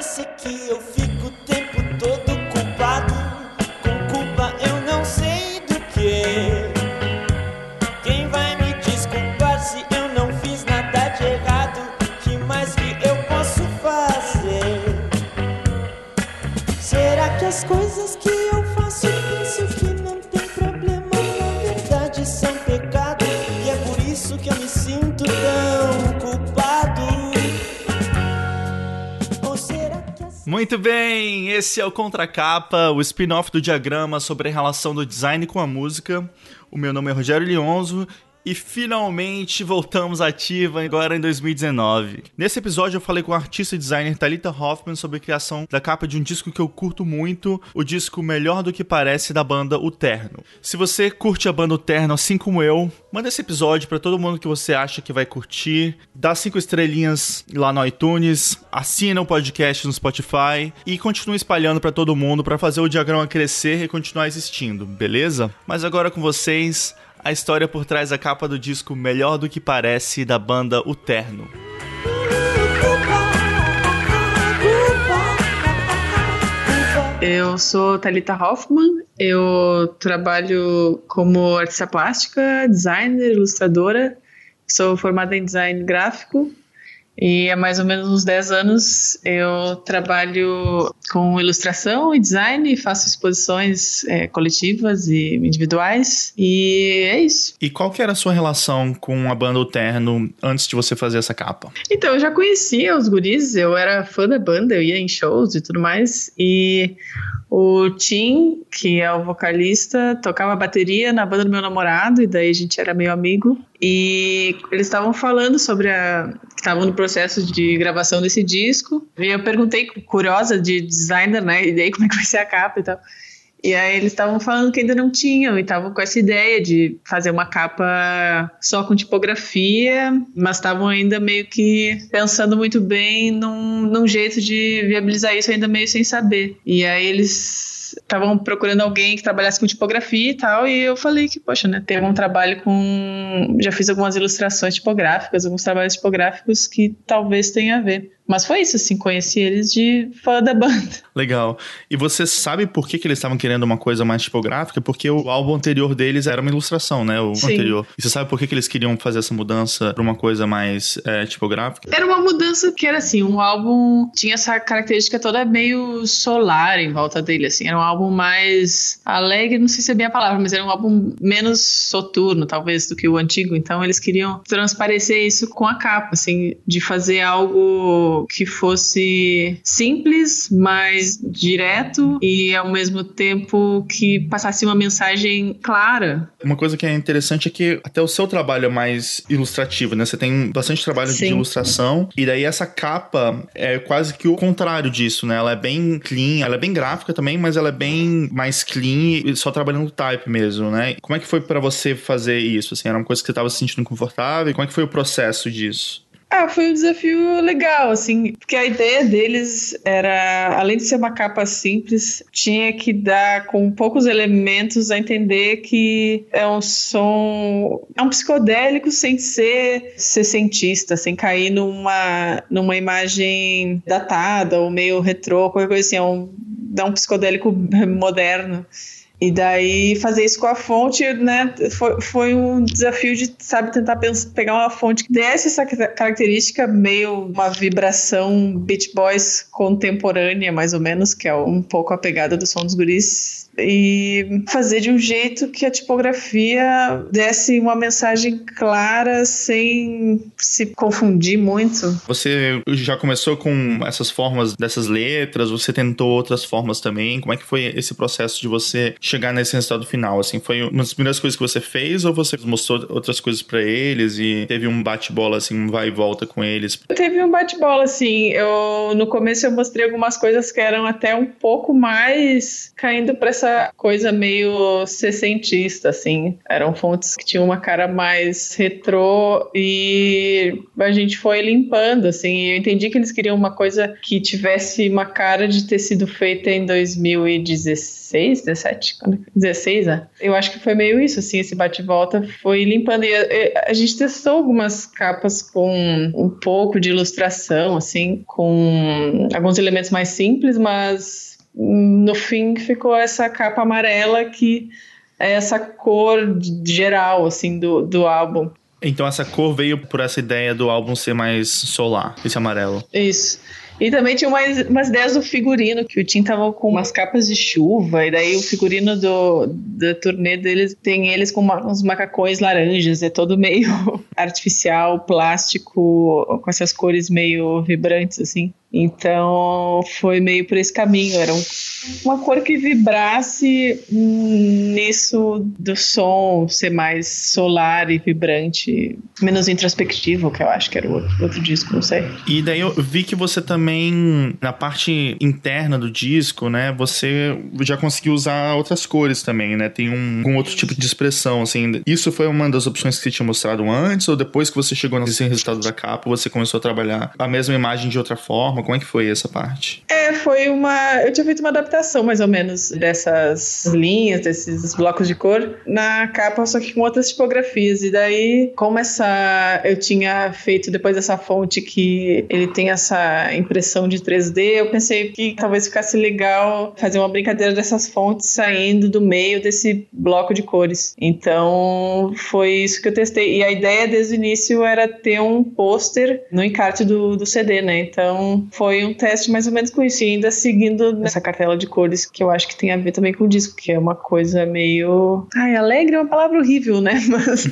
parece que eu fico o tempo todo culpado. Com culpa eu não sei do que. Quem vai me desculpar se eu não fiz nada de errado? Que mais que eu posso fazer? Será que as coisas que eu faço penso que não tem problema? Na verdade são pecado. E é por isso que eu me sinto Muito bem, esse é o Contracapa, o spin-off do diagrama sobre a relação do design com a música. O meu nome é Rogério Lionzo e finalmente voltamos ativa agora em 2019. Nesse episódio eu falei com a artista e designer Talita Hoffman sobre a criação da capa de um disco que eu curto muito, o disco Melhor do que Parece da banda O Terno. Se você curte a banda O Terno assim como eu, manda esse episódio para todo mundo que você acha que vai curtir, dá cinco estrelinhas lá no iTunes, assina o podcast no Spotify e continue espalhando para todo mundo para fazer o diagrama crescer e continuar existindo, beleza? Mas agora com vocês, a história por trás da capa do disco Melhor do que Parece da banda O Terno. Eu sou Thalita Hoffman, eu trabalho como artista plástica, designer, ilustradora, sou formada em design gráfico e há mais ou menos uns 10 anos eu trabalho com ilustração e design, faço exposições é, coletivas e individuais e é isso. E qual que era a sua relação com a banda O Terno antes de você fazer essa capa? Então, eu já conhecia os guris, eu era fã da banda, eu ia em shows e tudo mais. E o Tim, que é o vocalista, tocava bateria na banda do meu namorado, e daí a gente era meio amigo. E eles estavam falando sobre a. estavam no processo de gravação desse disco. E eu perguntei, curiosa de designer, né? E daí como é que vai ser a capa e tal. E aí eles estavam falando que ainda não tinham e estavam com essa ideia de fazer uma capa só com tipografia, mas estavam ainda meio que pensando muito bem num, num jeito de viabilizar isso ainda meio sem saber. E aí eles estavam procurando alguém que trabalhasse com tipografia e tal, e eu falei que, poxa, né, tem um trabalho com... já fiz algumas ilustrações tipográficas, alguns trabalhos tipográficos que talvez tenha a ver. Mas foi isso, assim, conheci eles de fã da banda. Legal. E você sabe por que, que eles estavam querendo uma coisa mais tipográfica? Porque o álbum anterior deles era uma ilustração, né? O Sim. anterior. E você sabe por que, que eles queriam fazer essa mudança pra uma coisa mais é, tipográfica? Era uma mudança que era assim, um álbum tinha essa característica toda meio solar em volta dele, assim, era um álbum mais alegre, não sei se é bem a palavra, mas era um álbum menos soturno, talvez, do que o antigo, então eles queriam transparecer isso com a capa, assim, de fazer algo que fosse simples, mas direto e ao mesmo tempo que passasse uma mensagem clara. Uma coisa que é interessante é que até o seu trabalho é mais ilustrativo, né? Você tem bastante trabalho de Sim. ilustração e daí essa capa é quase que o contrário disso, né? Ela é bem clean, ela é bem gráfica também, mas ela é bem mais clean e só trabalhando type mesmo, né? Como é que foi pra você fazer isso? Assim, era uma coisa que você tava se sentindo confortável? Como é que foi o processo disso? Ah, foi um desafio legal, assim, porque a ideia deles era, além de ser uma capa simples, tinha que dar com poucos elementos a entender que é um som, é um psicodélico sem ser sessentista, sem cair numa, numa imagem datada ou meio retrô, qualquer coisa assim, é um, dá um psicodélico moderno. E daí fazer isso com a fonte, né, foi, foi um desafio de, sabe, tentar pegar uma fonte que desse essa ca- característica meio uma vibração Beach Boys contemporânea, mais ou menos, que é um pouco a pegada do som dos guris, e fazer de um jeito que a tipografia desse uma mensagem clara sem se confundir muito. Você já começou com essas formas dessas letras? Você tentou outras formas também? Como é que foi esse processo de você chegar nesse resultado final? Assim, foi uma das primeiras coisas que você fez ou você mostrou outras coisas pra eles e teve um bate-bola assim, um vai e volta com eles? Teve um bate-bola, assim. Eu, no começo eu mostrei algumas coisas que eram até um pouco mais caindo pra essa coisa meio sessentista, assim. Eram fontes que tinham uma cara mais retrô e a gente foi limpando, assim. Eu entendi que eles queriam uma coisa que tivesse uma cara de ter sido feita em 2016, 17, 16, né? Eu acho que foi meio isso, assim, esse bate-volta foi limpando. E a, a, gente testou algumas capas com um pouco de ilustração, assim, com alguns elementos mais simples, mas no fim ficou essa capa amarela que é essa cor geral, assim, do, do álbum. Então essa cor veio por essa ideia do álbum ser mais solar, esse amarelo. Isso. E também tinha umas, umas ideias do figurino, que o Tim tava com umas capas de chuva, e daí o figurino do, da turnê deles tem eles com uma, uns macacões laranjas, é todo meio artificial, plástico, com essas cores meio vibrantes, assim. Então foi meio por esse caminho. Era um, uma cor que vibrasse nisso do som ser mais solar e vibrante, menos introspectivo, que eu acho que era o outro, outro disco, não sei. E daí eu vi que você também, na parte interna do disco, né, você já conseguiu usar outras cores também, né? Tem um, um outro tipo de expressão, assim. Isso foi uma das opções que você tinha mostrado antes, ou depois que você chegou nesse resultado da capa, você começou a trabalhar a mesma imagem de outra forma? Forma? Como é que foi essa parte? É, foi uma. Eu tinha feito uma adaptação, mais ou menos, dessas linhas, desses blocos de cor na capa, só que com outras tipografias. E daí, como essa. Eu tinha feito depois dessa fonte que ele tem essa impressão de 3D, eu pensei que talvez ficasse legal fazer uma brincadeira dessas fontes saindo do meio desse bloco de cores. Então, foi isso que eu testei. E a ideia desde o início era ter um pôster no encarte do, do CD, né? Então, foi um teste mais ou menos com isso, e ainda seguindo nessa cartela de cores que eu acho que tem a ver também com o disco, que é uma coisa meio. Ai, alegre é uma palavra horrível, né? Mas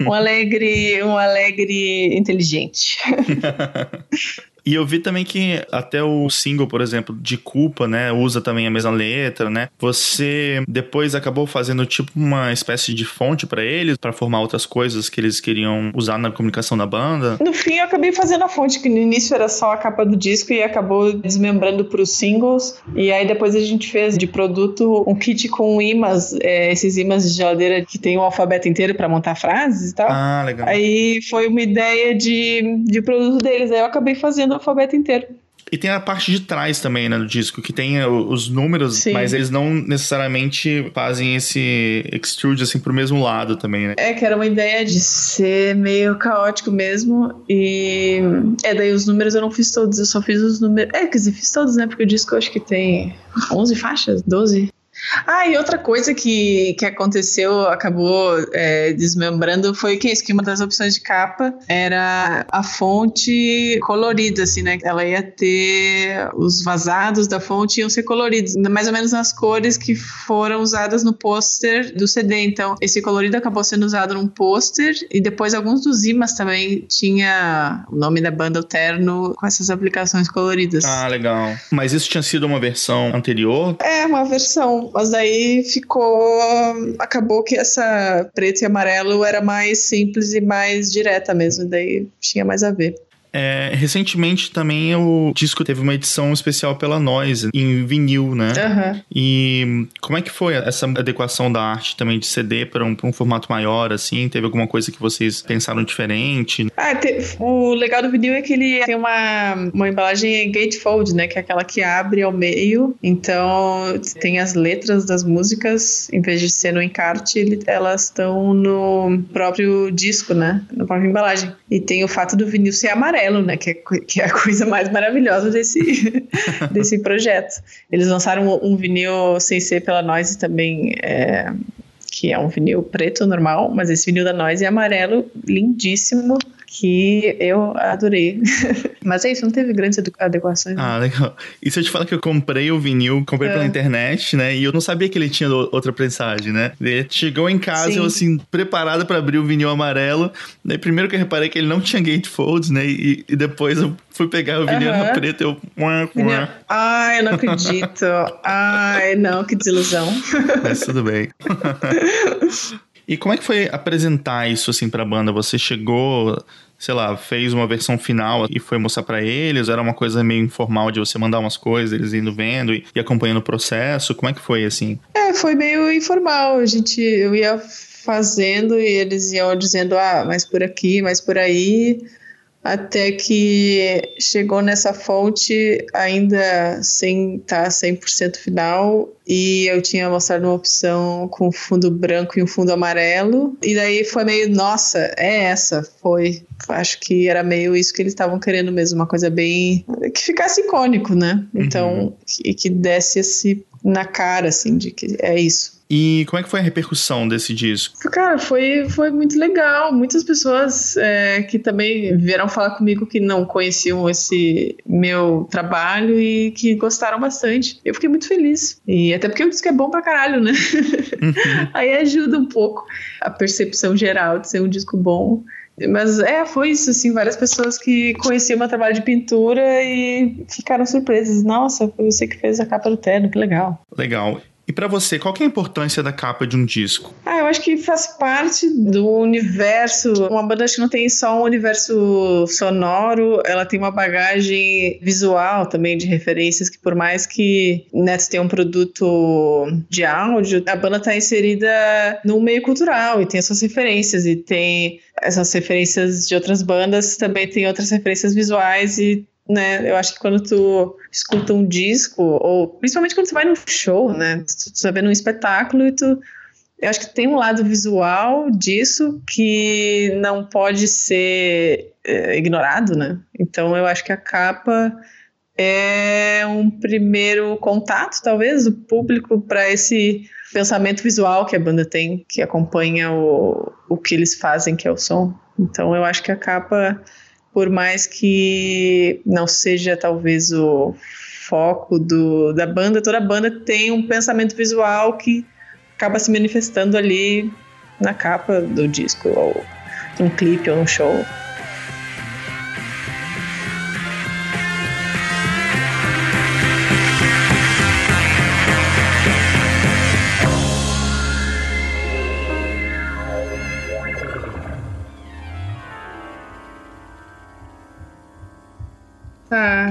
um alegre, um alegre inteligente. E eu vi também que até o single, por exemplo, de Culpa, né, usa também a mesma letra, né? Você depois acabou fazendo tipo uma espécie de fonte para eles, para formar outras coisas que eles queriam usar na comunicação da banda? No fim, eu acabei fazendo a fonte, que no início era só a capa do disco e acabou desmembrando para os singles. E aí depois a gente fez de produto um kit com imãs, é, esses imãs de geladeira que tem o alfabeto inteiro para montar frases e tal. Ah, legal. Aí foi uma ideia de, de produto deles. Aí eu acabei fazendo alfabeto inteiro. E tem a parte de trás também, né, do disco, que tem os números, Sim. mas eles não necessariamente fazem esse extrude assim pro mesmo lado também, né? É, que era uma ideia de ser meio caótico mesmo. E é, daí os números eu não fiz todos, eu só fiz os números. É, quer dizer, fiz todos, né? Porque o disco eu acho que tem 11 faixas, 12. Ah, e outra coisa que, que aconteceu, acabou é, desmembrando, foi que, que uma das opções de capa era a fonte colorida, assim, né? Ela ia ter os vazados da fonte iam ser coloridos, mais ou menos nas cores que foram usadas no pôster do CD. Então, esse colorido acabou sendo usado num pôster e depois alguns dos imãs também tinha o nome da banda Alterno com essas aplicações coloridas. Ah, legal. Mas isso tinha sido uma versão anterior? É, uma versão mas daí ficou. Acabou que essa preto e amarelo era mais simples e mais direta mesmo, daí tinha mais a ver. É, recentemente também o disco teve uma edição especial pela Noise, em vinil, né? Uhum. E como é que foi essa adequação da arte também de CD para um, um, formato maior, assim? Teve alguma coisa que vocês pensaram diferente? Ah, te, o legal do vinil é que ele tem uma, uma embalagem gatefold, né? Que é aquela que abre ao meio. Então tem as letras das músicas, em vez de ser no encarte, elas estão no próprio disco, né? Na própria embalagem. E tem o fato do vinil ser amarelo amarelo, né? Que é, que é a coisa mais maravilhosa desse, desse projeto. Eles lançaram um, um vinil sem ser pela Noise também, é, que é um vinil preto normal, mas esse vinil da Noise é amarelo, lindíssimo que eu adorei. Mas é isso, não teve grandes adequações. Ah, legal. E se eu te falar que eu comprei o vinil, comprei é. pela internet, né? E eu não sabia que ele tinha outra prensagem, né? Ele chegou em casa, Sim. eu assim, preparado para abrir o vinil amarelo. Daí primeiro que eu reparei que ele não tinha gatefolds, né? E, e depois eu fui pegar o vinil uhum. preto, eu... Vinil... Ai, eu não acredito. Ai, não, que desilusão. Mas tudo bem. E como é que foi apresentar isso assim pra banda? Você chegou, sei lá, fez uma versão final e foi mostrar para eles? Era uma coisa meio informal de você mandar umas coisas, eles indo vendo e, e acompanhando o processo? Como é que foi assim? É, foi meio informal. A gente, eu ia fazendo e eles iam dizendo, ah, mais por aqui, mais por aí. Até que chegou nessa fonte ainda sem estar tá 100% final e eu tinha mostrado uma opção com fundo branco e um fundo amarelo e daí foi meio, nossa, é essa, foi. Acho que era meio isso que eles estavam querendo mesmo, uma coisa bem que ficasse icônico, né? Então, uhum. que, que desse esse na cara assim de que é isso. E como é que foi a repercussão desse disco? Cara, foi, foi muito legal. Muitas pessoas é, que também vieram falar comigo que não conheciam esse meu trabalho e que gostaram bastante. Eu fiquei muito feliz. E até porque o disco é bom pra caralho, né? Uhum. Aí ajuda um pouco a percepção geral de ser um disco bom. Mas é, foi isso, assim, várias pessoas que conheciam meu trabalho de pintura e ficaram surpresas. Nossa, foi você que fez a capa do terno, que legal. Legal. E para você, qual é a importância da capa de um disco? Ah, eu acho que faz parte do universo. Uma banda acho que não tem só um universo sonoro, ela tem uma bagagem visual também de referências que por mais que Nets tenha um produto de áudio, a banda está inserida no meio cultural e tem as suas referências e tem essas referências de outras bandas, também tem outras referências visuais e né? Eu acho que quando tu escuta um disco, ou principalmente quando você vai num show, né? Tu, tu tá vendo um espetáculo e tu. Eu acho que tem um lado visual disso que não pode ser é, ignorado, né? Então eu acho que a capa é um primeiro contato, talvez, do público para esse pensamento visual que a banda tem, que acompanha o, o que eles fazem, que é o som. Então eu acho que a capa por mais que não seja talvez o foco do, da banda, toda banda tem um pensamento visual que acaba se manifestando ali na capa do disco, ou num clipe, ou num show.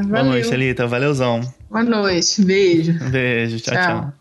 Valeu. Boa noite, Elita. Valeuzão. Boa noite. Beijo. Beijo. tchau. tchau. tchau.